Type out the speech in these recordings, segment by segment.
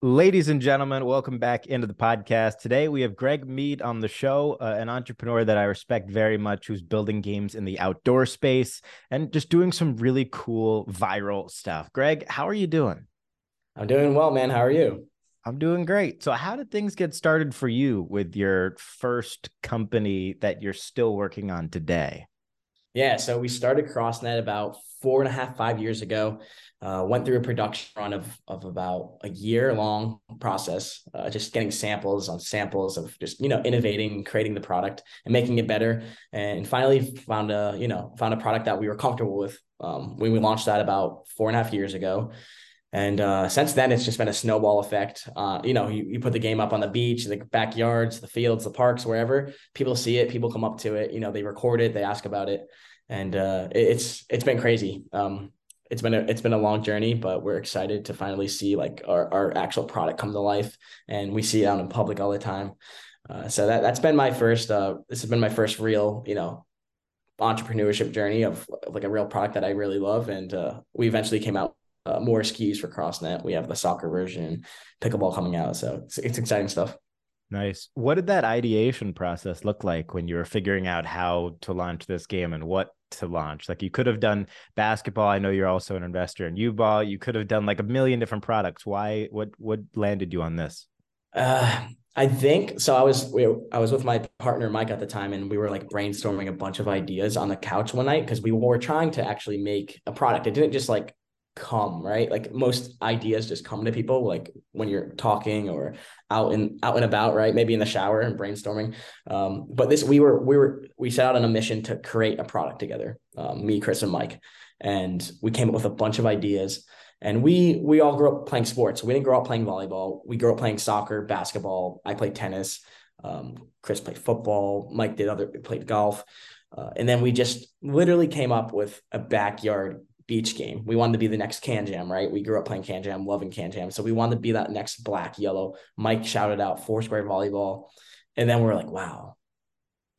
Ladies and gentlemen, welcome back into the podcast. Today we have Greg Meade on the show, uh, an entrepreneur that I respect very much, who's building games in the outdoor space and just doing some really cool viral stuff. Greg, how are you doing? I'm doing well, man. How are you? I'm doing great. So, how did things get started for you with your first company that you're still working on today? Yeah, so we started CrossNet about four and a half, five years ago. Uh, went through a production run of of about a year long process, uh, just getting samples on samples of just you know innovating, creating the product and making it better, and finally found a you know found a product that we were comfortable with. Um, when we launched that about four and a half years ago, and uh, since then, it's just been a snowball effect. Uh, you know, you, you put the game up on the beach, the backyards, the fields, the parks, wherever people see it, people come up to it. You know, they record it, they ask about it, and uh, it's it's been crazy. Um, it's been a it's been a long journey, but we're excited to finally see like our, our actual product come to life, and we see it out in public all the time. Uh, so that that's been my first. Uh, this has been my first real, you know, entrepreneurship journey of, of like a real product that I really love, and uh, we eventually came out uh, more SKUs for CrossNet. We have the soccer version, pickleball coming out, so it's, it's exciting stuff. Nice. What did that ideation process look like when you were figuring out how to launch this game and what to launch? Like you could have done basketball. I know you're also an investor in U-Ball. You could have done like a million different products. Why? What? What landed you on this? Uh, I think so. I was we, I was with my partner Mike at the time, and we were like brainstorming a bunch of ideas on the couch one night because we were trying to actually make a product. It didn't just like come right? Like most ideas just come to people like when you're talking or out and out and about right? Maybe in the shower and brainstorming. Um, but this we were we were we set out on a mission to create a product together um, me chris and mike. And we came up with a bunch of ideas. And we we all grew up playing sports. We didn't grow up playing volleyball. We grew up playing soccer basketball. I played tennis. Um, chris played football. Mike did other played golf. Uh, and then we just literally came up with a backyard beach game. We wanted to be the next Kan Jam, right? We grew up playing Kan Jam, loving Kan Jam. So we wanted to be that next black, yellow. Mike shouted out Foursquare volleyball. And then we are like, wow,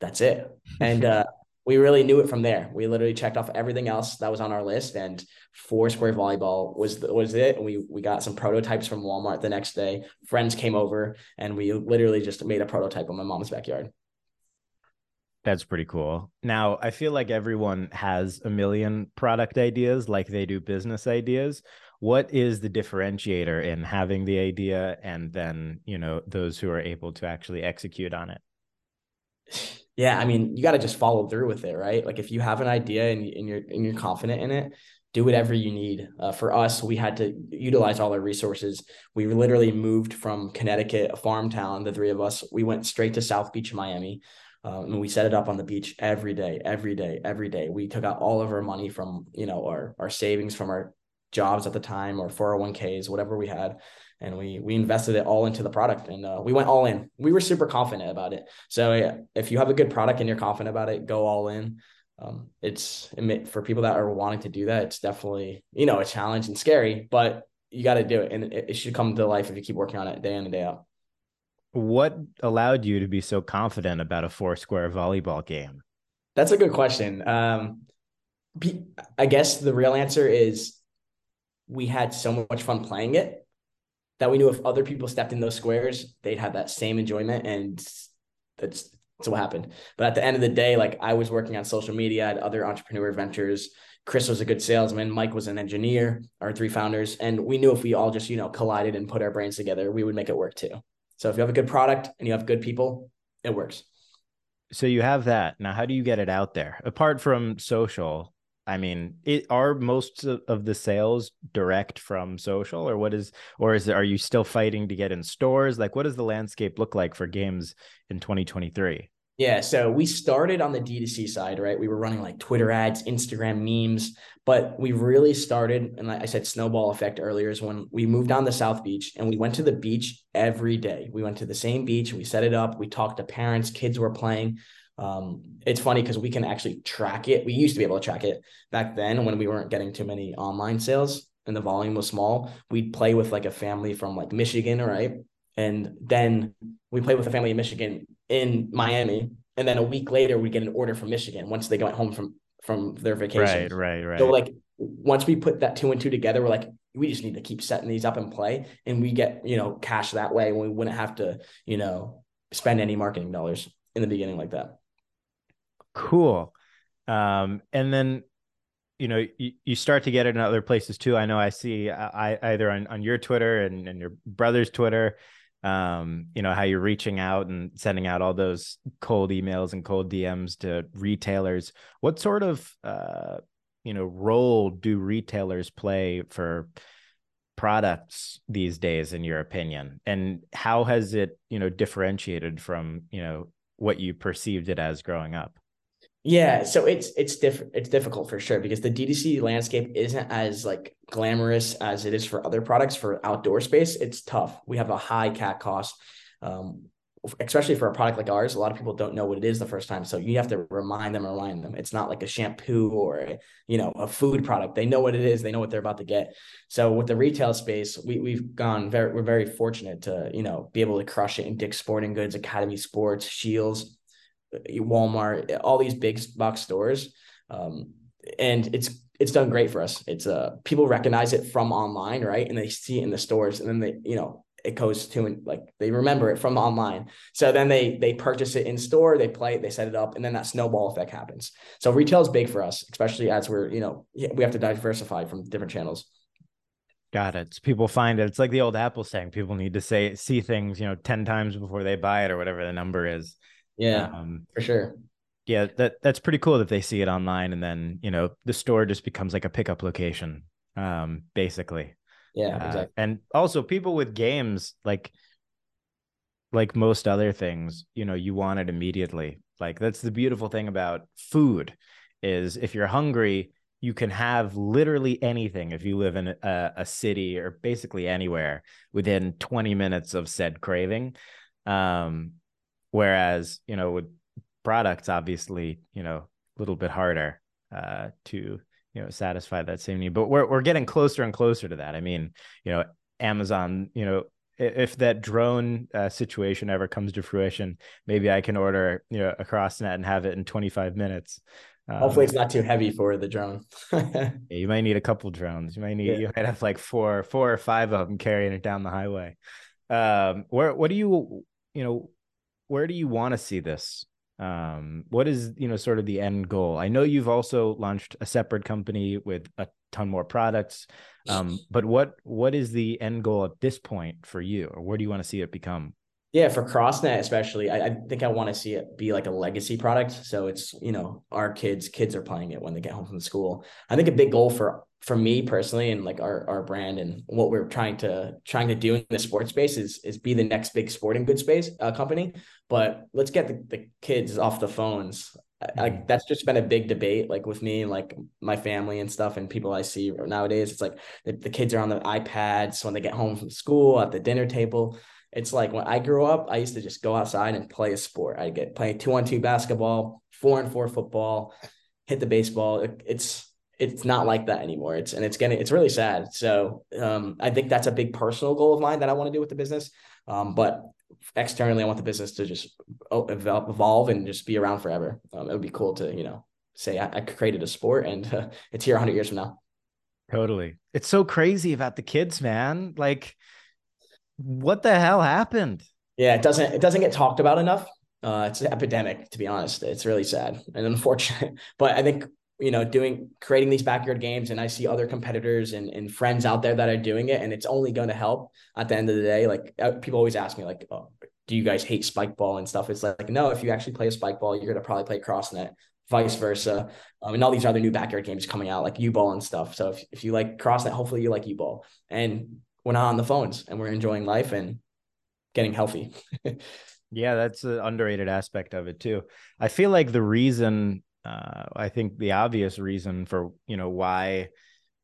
that's it. And uh, we really knew it from there. We literally checked off everything else that was on our list, and Foursquare volleyball was was it. And we we got some prototypes from Walmart the next day. Friends came over, and we literally just made a prototype in my mom's backyard. That's pretty cool. Now, I feel like everyone has a million product ideas like they do business ideas. What is the differentiator in having the idea and then, you know, those who are able to actually execute on it? Yeah, I mean, you got to just follow through with it, right? Like if you have an idea and, you're and you're confident in it, do whatever you need. Uh, for us, we had to utilize all our resources. We literally moved from Connecticut, a farm town, the three of us. We went straight to South Beach, Miami. Um, and we set it up on the beach every day, every day, every day. We took out all of our money from, you know, our, our savings from our jobs at the time or 401ks, whatever we had. And we, we invested it all into the product and uh, we went all in. We were super confident about it. So yeah, if you have a good product and you're confident about it, go all in. Um, it's for people that are wanting to do that. It's definitely, you know, a challenge and scary, but you got to do it. And it, it should come to life if you keep working on it day in and day out. What allowed you to be so confident about a four square volleyball game? That's a good question. Um, I guess the real answer is we had so much fun playing it that we knew if other people stepped in those squares, they'd have that same enjoyment. And that's, that's what happened. But at the end of the day, like I was working on social media, I had other entrepreneur ventures. Chris was a good salesman. Mike was an engineer, our three founders. And we knew if we all just, you know, collided and put our brains together, we would make it work too. So if you have a good product and you have good people, it works. So you have that. Now, how do you get it out there? Apart from social, I mean, it are most of the sales direct from social or what is or is are you still fighting to get in stores? Like what does the landscape look like for games in 2023? Yeah, so we started on the D2C side, right? We were running like Twitter ads, Instagram memes, but we really started, and like I said, snowball effect earlier is when we moved on the South Beach and we went to the beach every day. We went to the same beach, we set it up, we talked to parents, kids were playing. Um, it's funny because we can actually track it. We used to be able to track it back then when we weren't getting too many online sales and the volume was small. We'd play with like a family from like Michigan, right? And then we played with a family in Michigan in Miami, and then a week later we get an order from Michigan once they got home from from their vacation. Right, right, right. So like once we put that two and two together, we're like, we just need to keep setting these up and play, and we get you know cash that way, when we wouldn't have to you know spend any marketing dollars in the beginning like that. Cool. Um, and then you know you, you start to get it in other places too i know i see uh, i either on, on your twitter and, and your brother's twitter um you know how you're reaching out and sending out all those cold emails and cold dms to retailers. What sort of uh you know role do retailers play for products these days in your opinion? And how has it you know differentiated from you know what you perceived it as growing up yeah, so it's it's different. It's difficult for sure because the DTC landscape isn't as like glamorous as it is for other products for outdoor space. It's tough. We have a high CAC cost, um, especially for a product like ours. A lot of people don't know what it is the first time, so you have to remind them, remind them. It's not like a shampoo or a, you know a food product. They know what it is. They know what they're about to get. So with the retail space, we we've gone very. We're very fortunate to you know be able to crush it in Dick's Sporting Goods, Academy Sports, Scheels Walmart, all these big box stores. Um, and it's it's done great for us. It's uh people recognize it from online, right? And they see it in the stores, and then they, you know, it goes to and like they remember it from online. So then they they purchase it in store, they play it, they set it up, and then that snowball effect happens. So retail is big for us, especially as we're, you know, we have to diversify from different channels. Got it. So people find it. It's like the old Apple saying people need to say see things, you know, 10 times before they buy it or whatever the number is. Yeah, um, for sure. Yeah, that that's pretty cool that they see it online and then you know the store just becomes like a pickup location, um, basically. Yeah, uh, exactly. And also, people with games like like most other things, you know, you want it immediately. Like that's the beautiful thing about food is if you're hungry, you can have literally anything if you live in a, a city or basically anywhere within 20 minutes of said craving. Um, Whereas, you know, with products, obviously, you know, a little bit harder uh, to, you know, satisfy that same need. But we're we're getting closer and closer to that. I mean, you know, Amazon, you know, if that drone uh, situation ever comes to fruition, maybe I can order, you know, a net and have it in 25 minutes. Um, Hopefully, it's not too heavy for the drone. you might need a couple drones. You might need, yeah. you might have like four, four or five of them carrying it down the highway. Um, where, what do you, you know, where do you want to see this? Um, what is you know sort of the end goal? I know you've also launched a separate company with a ton more products, um, but what what is the end goal at this point for you, or where do you want to see it become? Yeah, for CrossNet especially, I, I think I want to see it be like a legacy product. So it's you know our kids kids are playing it when they get home from school. I think a big goal for for me personally and like our our brand and what we're trying to trying to do in the sports space is is be the next big sporting goods space uh, company but let's get the, the kids off the phones like mm-hmm. that's just been a big debate like with me and like my family and stuff and people i see nowadays it's like the, the kids are on the ipads when they get home from school at the dinner table it's like when i grew up i used to just go outside and play a sport i get play two on two basketball four and four football hit the baseball it, it's it's not like that anymore. It's and it's getting it's really sad. So um, I think that's a big personal goal of mine that I want to do with the business. Um, but externally, I want the business to just evolve and just be around forever. Um, it would be cool to you know say I, I created a sport and uh, it's here 100 years from now. Totally, it's so crazy about the kids, man. Like, what the hell happened? Yeah, it doesn't it doesn't get talked about enough. Uh, it's an epidemic, to be honest. It's really sad and unfortunate. But I think you know, doing creating these backyard games, and I see other competitors and, and friends out there that are doing it, and it's only going to help at the end of the day. Like uh, people always ask me, like, oh, do you guys hate Spikeball and stuff? It's like, no, if you actually play a Spikeball, you're gonna probably play CrossNet, vice versa, um, and all these other new backyard games coming out, like U ball and stuff. So if if you like CrossNet, hopefully you like U ball, and we're not on the phones, and we're enjoying life and getting healthy. yeah, that's an underrated aspect of it too. I feel like the reason uh, I think the obvious reason for you know why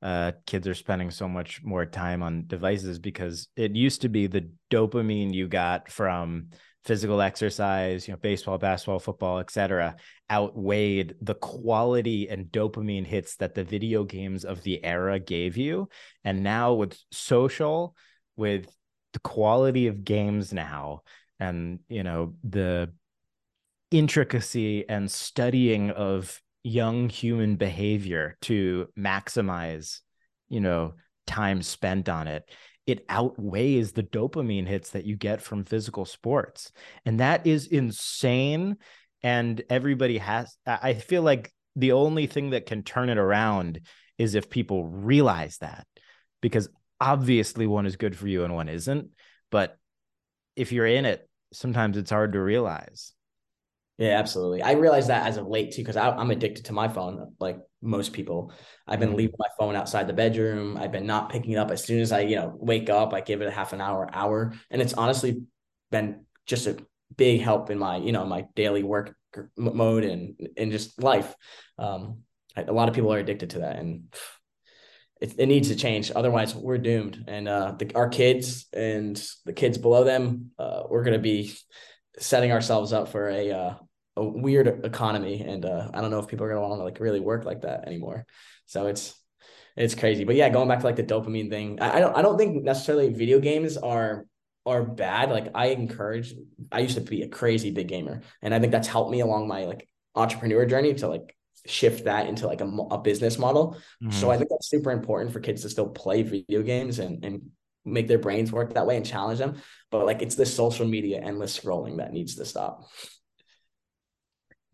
uh, kids are spending so much more time on devices because it used to be the dopamine you got from physical exercise, you know, baseball, basketball, football, etc., outweighed the quality and dopamine hits that the video games of the era gave you. And now with social, with the quality of games now, and you know the intricacy and studying of young human behavior to maximize you know time spent on it, it outweighs the dopamine hits that you get from physical sports. And that is insane. And everybody has, I feel like the only thing that can turn it around is if people realize that, because obviously one is good for you and one isn't. But if you're in it, sometimes it's hard to realize. Yeah, absolutely. I realized that as of late too, because I'm addicted to my phone, like most people. I've been mm-hmm. leaving my phone outside the bedroom. I've been not picking it up as soon as I, you know, wake up. I give it a half an hour, hour, and it's honestly been just a big help in my, you know, my daily work mode and and just life. Um, a lot of people are addicted to that, and it, it needs to change. Otherwise, we're doomed. And uh, the, our kids and the kids below them, uh, we're gonna be setting ourselves up for a uh, a weird economy, and uh, I don't know if people are gonna want to like really work like that anymore. So it's it's crazy. But yeah, going back to like the dopamine thing, I, I don't I don't think necessarily video games are are bad. Like I encourage. I used to be a crazy big gamer, and I think that's helped me along my like entrepreneur journey to like shift that into like a, a business model. Mm-hmm. So I think that's super important for kids to still play video games and and make their brains work that way and challenge them. But like it's the social media endless scrolling that needs to stop.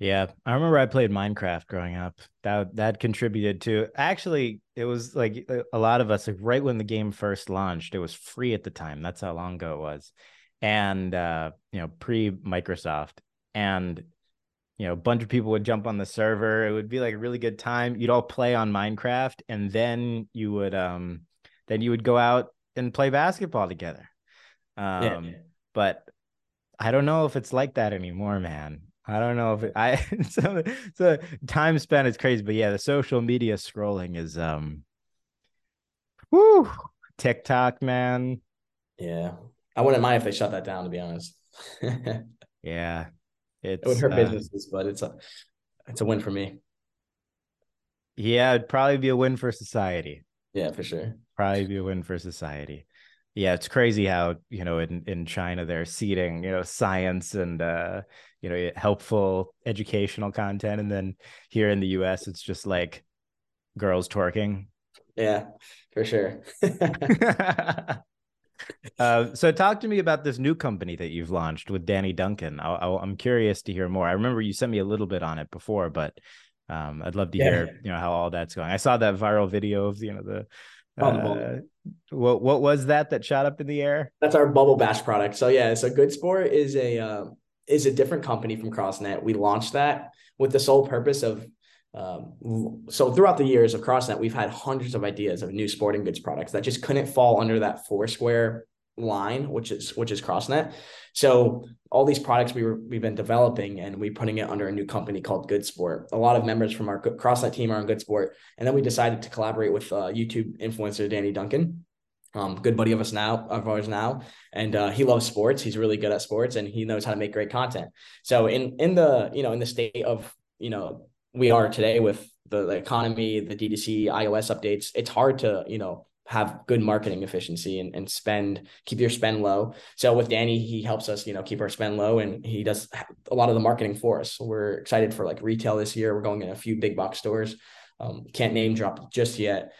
Yeah, I remember I played Minecraft growing up. That that contributed to actually it was like a lot of us like right when the game first launched, it was free at the time. That's how long ago it was. And uh, you know, pre Microsoft and you know, a bunch of people would jump on the server. It would be like a really good time. You'd all play on Minecraft and then you would um then you would go out and play basketball together. Um, yeah. but I don't know if it's like that anymore, man. I don't know if it, I so so time spent is crazy, but yeah, the social media scrolling is um, whoo, TikTok, man. Yeah, I wouldn't mind if they shut that down. To be honest. yeah, it's, it would hurt uh, businesses, but it's a it's a win for me. Yeah, it'd probably be a win for society. Yeah, for sure. Probably be a win for society. Yeah, it's crazy how you know in in China they're seeding you know science and uh you know helpful educational content, and then here in the U.S. it's just like girls twerking. Yeah, for sure. uh, so talk to me about this new company that you've launched with Danny Duncan. I, am curious to hear more. I remember you sent me a little bit on it before, but um, I'd love to yeah. hear you know how all that's going. I saw that viral video of you know the uh, what what was that that shot up in the air? That's our Bubble Bash product. So yeah, so Good Sport is a uh, is a different company from CrossNet. We launched that with the sole purpose of um, so throughout the years of CrossNet, we've had hundreds of ideas of new sporting goods products that just couldn't fall under that Foursquare line, which is which is CrossNet. So all these products we were we've been developing and we putting it under a new company called Good Sport. A lot of members from our CrossNet team are on Good Sport, and then we decided to collaborate with uh, YouTube influencer Danny Duncan. Um, good buddy of us now, of ours now, and uh, he loves sports. He's really good at sports, and he knows how to make great content. So in in the you know in the state of you know we are today with the, the economy, the DTC iOS updates, it's hard to you know have good marketing efficiency and, and spend keep your spend low. So with danny he helps us you know keep our spend low and he does a lot of the marketing for us. We're excited for like retail this year. We're going in a few big box stores. Um, can't name drop just yet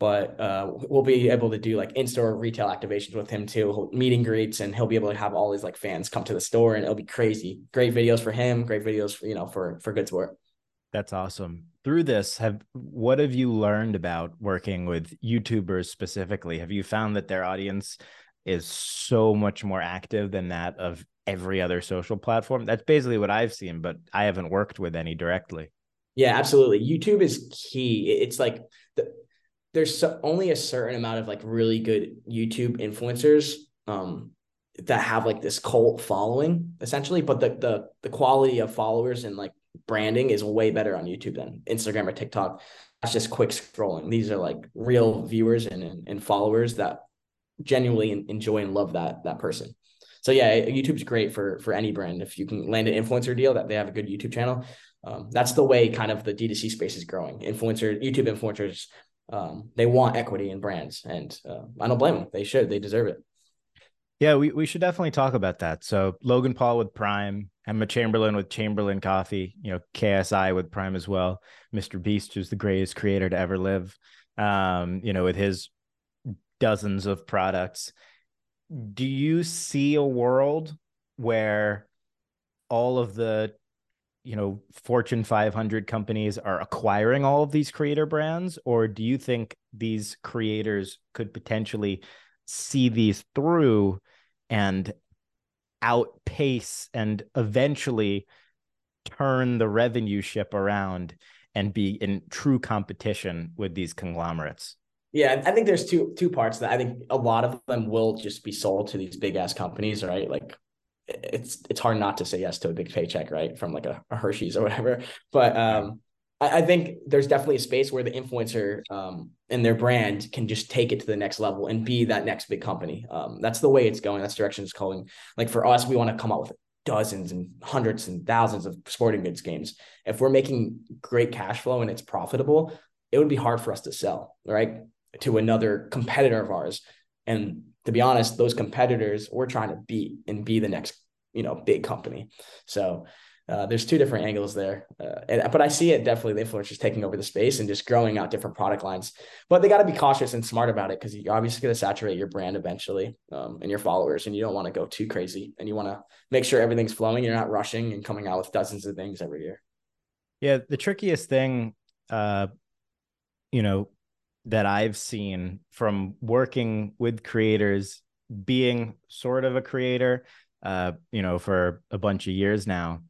but uh, we'll be able to do like in-store retail activations with him too meeting greets and he'll be able to have all his like fans come to the store and it'll be crazy great videos for him great videos for you know for for good sport that's awesome. Through this, have what have you learned about working with YouTubers specifically? Have you found that their audience is so much more active than that of every other social platform? That's basically what I've seen, but I haven't worked with any directly. Yeah, absolutely. YouTube is key. It's like the, there's only a certain amount of like really good YouTube influencers um, that have like this cult following essentially, but the the the quality of followers and like branding is way better on YouTube than Instagram or TikTok. That's just quick scrolling. These are like real viewers and, and, and followers that genuinely enjoy and love that that person. So yeah, YouTube's great for for any brand. If you can land an influencer deal that they have a good YouTube channel, um, that's the way kind of the D2C space is growing. Influencer, YouTube influencers, um, they want equity in brands, and uh, I don't blame them. They should. They deserve it. Yeah, we, we should definitely talk about that. So Logan Paul with Prime, Emma Chamberlain with Chamberlain Coffee, you know, KSI with Prime as well. Mr. Beast, who's the greatest creator to ever live. Um, you know, with his dozens of products. Do you see a world where all of the you know fortune 500 companies are acquiring all of these creator brands or do you think these creators could potentially see these through and outpace and eventually turn the revenue ship around and be in true competition with these conglomerates? Yeah i think there's two two parts that. I think a lot of them will just be sold to these big ass companies right? Like it's it's hard not to say yes to a big paycheck, right? From like a, a Hershey's or whatever. But um, I, I, think there's definitely a space where the influencer um, and their brand can just take it to the next level and be that next big company. Um, that's the way it's going. That's direction it's going. Like for us, we want to come out with dozens and hundreds and thousands of sporting goods games. If we're making great cash flow and it's profitable, it would be hard for us to sell, right? To another competitor of ours. And to be honest, those competitors we're trying to beat and be the next, you know, big company. So uh, there's two different angles there, uh, and, but I see it definitely the influencers taking over the space and just growing out different product lines. But they got to be cautious and smart about it because you're obviously going to saturate your brand eventually um, and your followers, and you don't want to go too crazy. And you want to make sure everything's flowing. You're not rushing and coming out with dozens of things every year. Yeah, the trickiest thing, uh, you know, that I've seen from working with creators, being sort of a creator, uh, you know, for a bunch of years now,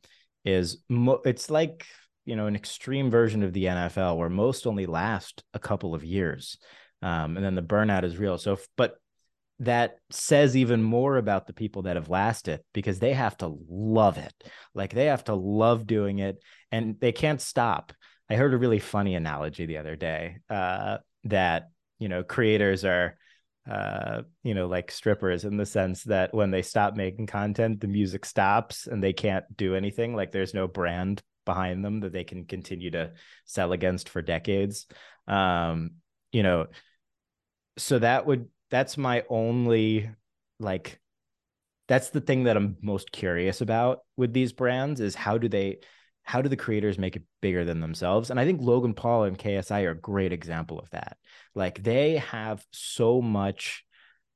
is mo- it's like you know an extreme version of the NFL where most only last a couple of years, um, and then the burnout is real. So, but that says even more about the people that have lasted because they have to love it. Like they have to love doing it and they can't stop. I heard a really funny analogy the other day. Uh, that you know creators are uh you know like strippers in the sense that when they stop making content the music stops and they can't do anything. Like there's no brand behind them that they can continue to sell against for decades. Um you know so that would that's my only like that's the thing that I'm most curious about with these brands is how do they how do the creators make it bigger than themselves? And I think Logan Paul and KSI are a great example of that. Like they have so much,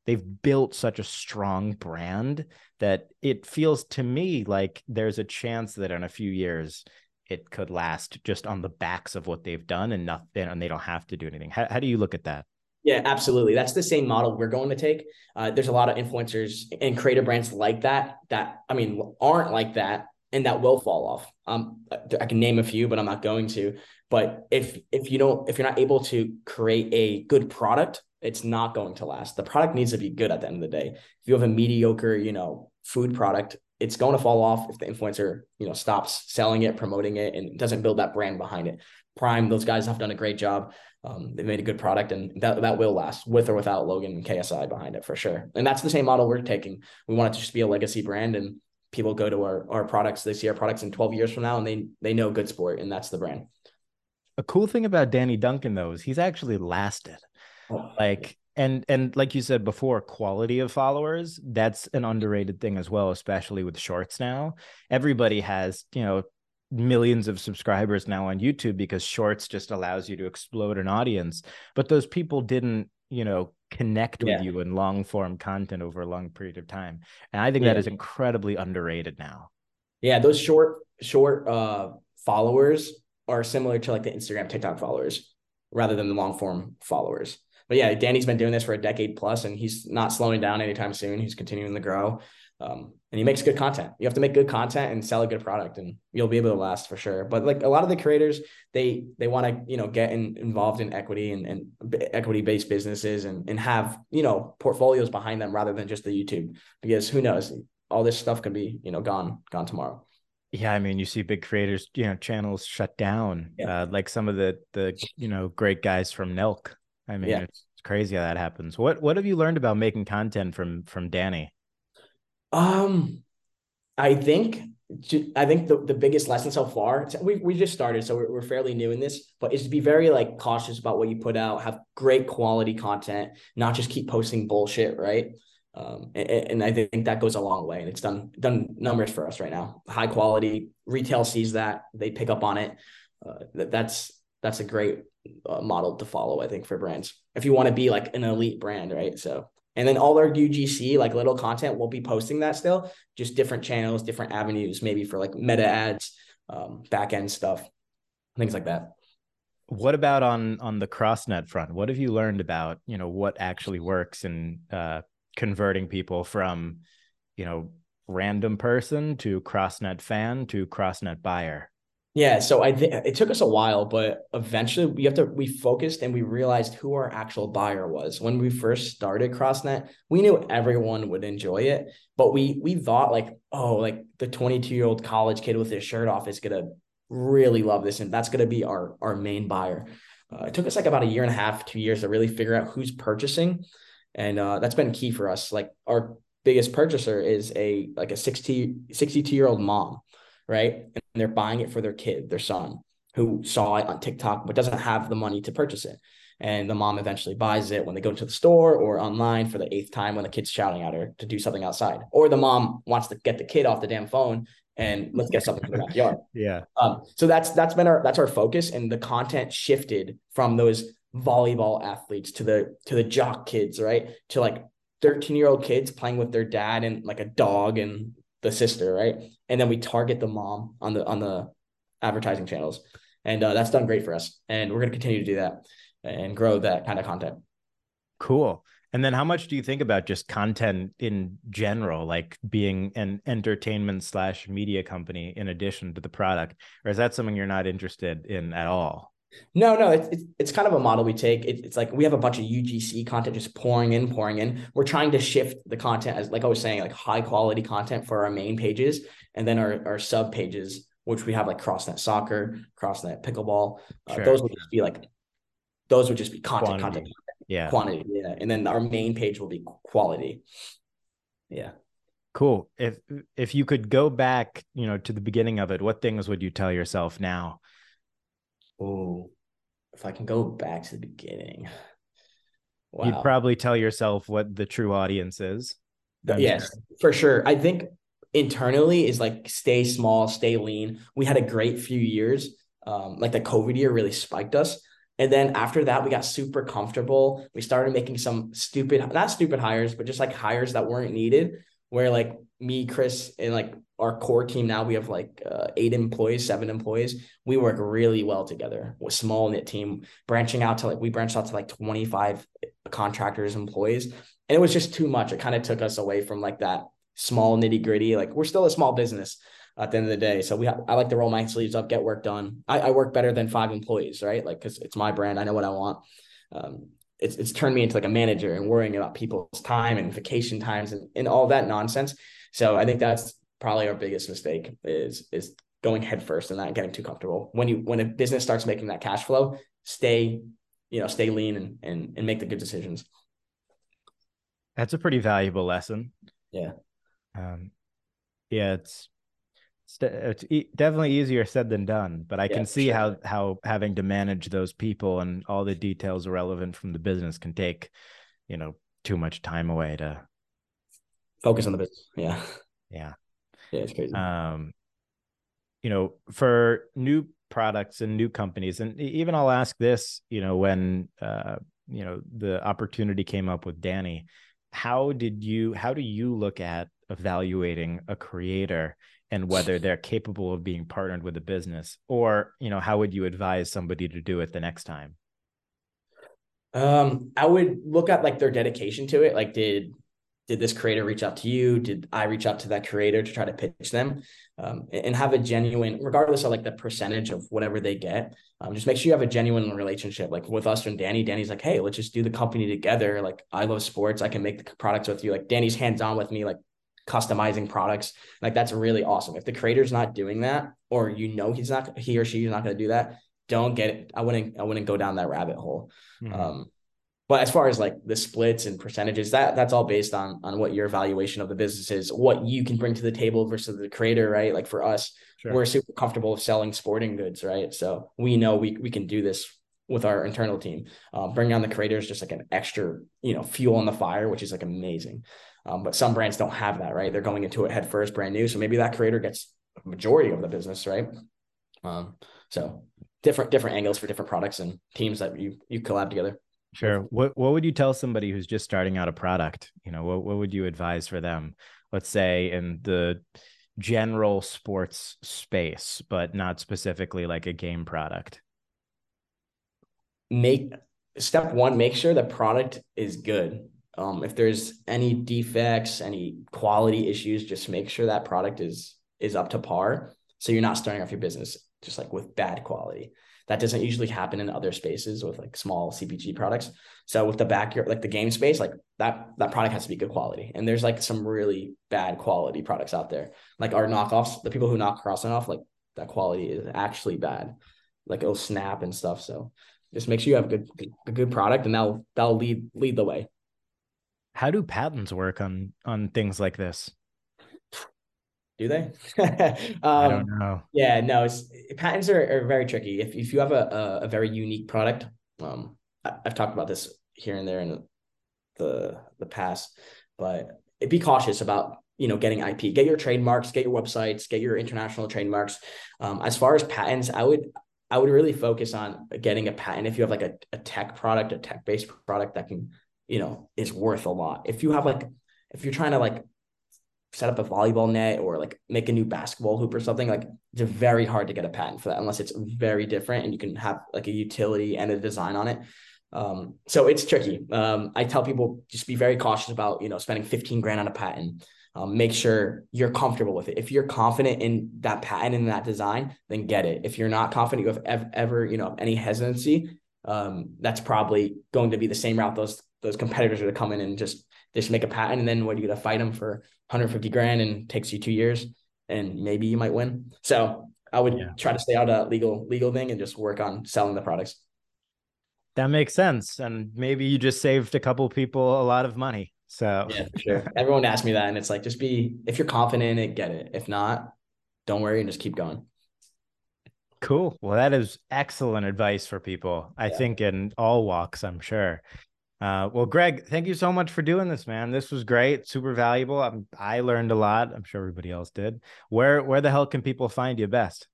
they've built such a strong brand that it feels to me like there's a chance that in a few years it could last just on the backs of what they've done and nothing, and they don't have to do anything. How, how do you look at that? Yeah, absolutely. That's the same model we're going to take. Uh, there's a lot of influencers and creator brands like that that I mean aren't like that and that will fall off. Um, I can name a few, but I'm not going to. But if if you don't, if you're not able to create a good product, it's not going to last. The product needs to be good at the end of the day. If you have a mediocre, you know, food product, it's going to fall off if the influencer, you know, stops selling it, promoting it, and doesn't build that brand behind it. Prime, those guys have done a great job. Um, they made a good product, and that that will last with or without Logan and KSI behind it for sure. And that's the same model we're taking. We want it to just be a legacy brand, and people go to our, our products they see our products in 12 years from now and they they know good sport and that's the brand. A cool thing about danny duncan though is he's actually lasted. Oh, like and and like you said before quality of followers that's an underrated thing as well especially with shorts now. Everybody has you know millions of subscribers now on youtube because shorts just allows you to explode an audience. But those people didn't you know connect yeah. with you in long form content over a long period of time. And i think yeah. that is incredibly underrated now. Yeah those short short uh followers are similar to like the instagram tiktok followers rather than the long form followers. But yeah danny's been doing this for a decade plus and he's not slowing down anytime soon. He's continuing to grow um, and he makes good content. You have to make good content and sell a good product, and you'll be able to last for sure. But like a lot of the creators, they they want to you know get in, involved in equity and, and equity based businesses and and have you know portfolios behind them rather than just the YouTube because who knows all this stuff can be you know gone gone tomorrow. Yeah, I mean, you see big creators, you know, channels shut down, yeah. uh, like some of the the you know great guys from Nelk. I mean, yeah. it's crazy how that happens. What what have you learned about making content from from Danny? Um, I think I think the, the biggest lesson so far, we we just started, so we're, we're fairly new in this, but is to be very like cautious about what you put out, have great quality content, not just keep posting bullshit, right? Um, and, and I think that goes a long way, and it's done done numbers for us right now. High quality retail sees that they pick up on it. Uh, that, that's that's a great uh, model to follow, I think, for brands. If you want to be like an elite brand, right? So, and then all our UGC, like little content, we'll be posting that still, just different channels, different avenues, maybe for like meta ads, um, back end stuff, things like that. What about on on the CrossNet front? What have you learned about you know what actually works in uh, converting people from you know random person to CrossNet fan to CrossNet buyer? Yeah, so I think it took us a while, but eventually we have to we focused and we realized who our actual buyer was. When we first started CrossNet, we knew everyone would enjoy it, but we we thought like, oh, like the 22-year-old college kid with his shirt off is gonna really love this, and that's gonna be our our main buyer. Uh, it took us like about a year and a half, two years to really figure out who's purchasing, and uh, that's been key for us. Like our biggest purchaser is a like a 60 62 year old mom right? And they're buying it for their kid, their son, who saw it on TikTok but doesn't have the money to purchase it. And the mom eventually buys it when they go to the store or online for the eighth time when the kid's shouting at her to do something outside. Or the mom wants to get the kid off the damn phone and let's get something from the backyard. Yeah. Um, so that's that's been our that's our focus. And the content shifted from those volleyball athletes to the to the jock kids, right? To like 13 year old kids playing with their dad and like a dog and the sister, right? And then we target the mom on the on the advertising channels, and uh, that's done great for us. And we're going to continue to do that and grow that kind of content. Cool. And then how much do you think about just content in general, like being an entertainment slash media company in addition to the product? Or is that something you're not interested in at all? No, no, it's, it's, it's kind of a model we take. It, it's like we have a bunch of UGC content just pouring in, pouring in. We're trying to shift the content as, like I was saying, like high quality content for our main pages, and then our, our sub pages, which we have like CrossNet Soccer, CrossNet Pickleball. Uh, sure. Those would just be like, those would just be content, quantity. content, yeah, quantity, yeah. And then our main page will be quality. Yeah. Cool. If if you could go back, you know, to the beginning of it, what things would you tell yourself now? Oh, if I can go back to the beginning. Wow. You'd probably tell yourself what the true audience is. yes, for sure. I think internally is like stay small, stay lean. We had a great few years. Um, like the COVID year really spiked us. And then after that, we got super comfortable. We started making some stupid, not stupid hires, but just like hires that weren't needed. Where like me, Chris, and like our core team now we have like uh, eight employees seven employees. We work really well together. With small knit team branching out to like we branched out to like 25 contractors employees. And it was just too much. It kind of took us away from like that small nitty gritty. Like we're still a small business at the end of the day. So we i like to roll my sleeves up get work done. I, I work better than five employees right? Like because it's my brand. I know what i want. Um, it's, it's turned me into like a manager and worrying about people's time and vacation times and, and all that nonsense so i think that's probably our biggest mistake is is going headfirst and not getting too comfortable. When you when a business starts making that cash flow, stay, you know, stay lean and and, and make the good decisions. That's a pretty valuable lesson. Yeah. Um, yeah, it's it's, definitely easier said than done, but I yeah, can see sure. how how having to manage those people and all the details relevant from the business can take, you know, too much time away to focus on the business. Yeah. Yeah. Yeah, it's crazy. Um, you know, for new products and new companies, and even I'll ask this, you know, when uh, you know, the opportunity came up with Danny, how did you how do you look at evaluating a creator and whether they're capable of being partnered with a business or you know how would you advise somebody to do it the next time? Um i would look at like their dedication to it. Like did did this creator reach out to you? Did i reach out to that creator to try to pitch them? Um, and have a genuine regardless of like the percentage of whatever they get um, just make sure you have a genuine relationship like with us and danny. Danny's like hey let's just do the company together. Like i love sports. I can make the products with you. Like danny's hands-on with me like customizing products like that's really awesome if the creator's not doing that or you know he's not he or she is not going to do that don't get it i wouldn't i wouldn't go down that rabbit hole mm-hmm. um but as far as like the splits and percentages, that that's all based on on what your evaluation of the business is, what you can bring to the table versus the creator, right? Like for us, sure. we're super comfortable selling sporting goods, right? So we know we we can do this with our internal team. Um, bringing on the creators just like an extra, you know, fuel on the fire, which is like amazing. Um, but some brands don't have that, right? They're going into it head first, brand new. So maybe that creator gets a majority of the business, right? Um, so different different angles for different products and teams that you you collab together. Sure. What what would you tell somebody who's just starting out a product? You know, what what would you advise for them? Let's say in the general sports space, but not specifically like a game product. Make step one, make sure the product is good. Um, if there's any defects, any quality issues, just make sure that product is is up to par. So you're not starting off your business just like with bad quality. That doesn't usually happen in other spaces with like small CPG products. So with the backyard, like the game space, like that that product has to be good quality. And there's like some really bad quality products out there. Like our knockoffs, the people who knock CrossNet off, like that quality is actually bad. Like it'll snap and stuff. So just make sure you have a good a good product and that'll that'll lead lead the way. How do patents work on on things like this? Do they? um, I don't know. Yeah, no, it's patents are, are very tricky. If if you have a, a, a very unique product, um, I, have talked about this here and there in the the past, but be cautious about you know getting IP. Get your trademarks, get your websites, get your international trademarks. Um, as far as patents, I would I would really focus on getting a patent if you have like a, a tech product, a tech based product that can you know is worth a lot. If you have like if you're trying to like set up a volleyball net or like make a new basketball hoop or something like it's very hard to get a patent for that unless it's very different and you can have like a utility and a design on it. Um, so it's tricky. Um, i tell people just be very cautious about you know spending 15 grand on a patent. Um, make sure you're comfortable with it. If you're confident in that patent and that design then get it. If you're not confident you have ever, ever you know any hesitancy um, that's probably going to be the same route those those competitors are to come in and just just make a patent and then what are you gonna fight them for 150 grand and takes you two years and maybe you might win. So I would yeah. try to stay out of legal legal thing and just work on selling the products. That makes sense. And maybe you just saved a couple people a lot of money. So yeah, sure. Everyone asks me that. And it's like just be if you're confident in it, get it. If not, don't worry and just keep going. Cool. Well, that is excellent advice for people. I yeah. think in all walks, I'm sure. Uh, well, Greg, thank you so much for doing this, man. This was great, super valuable. I'm, I learned a lot. I'm sure everybody else did. Where where the hell can people find you best?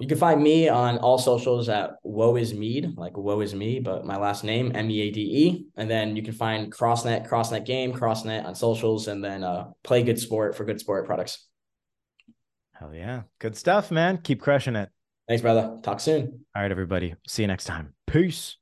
You can find me on all socials at Woe is Meade, like Woe is me, but my last name M E A D E. And then you can find Crossnet, Crossnet Game, Crossnet on socials, and then uh, Play Good Sport for Good Sport products. Hell yeah, good stuff, man. Keep crushing it. Thanks, brother. Talk soon. All right, everybody. See you next time. Peace.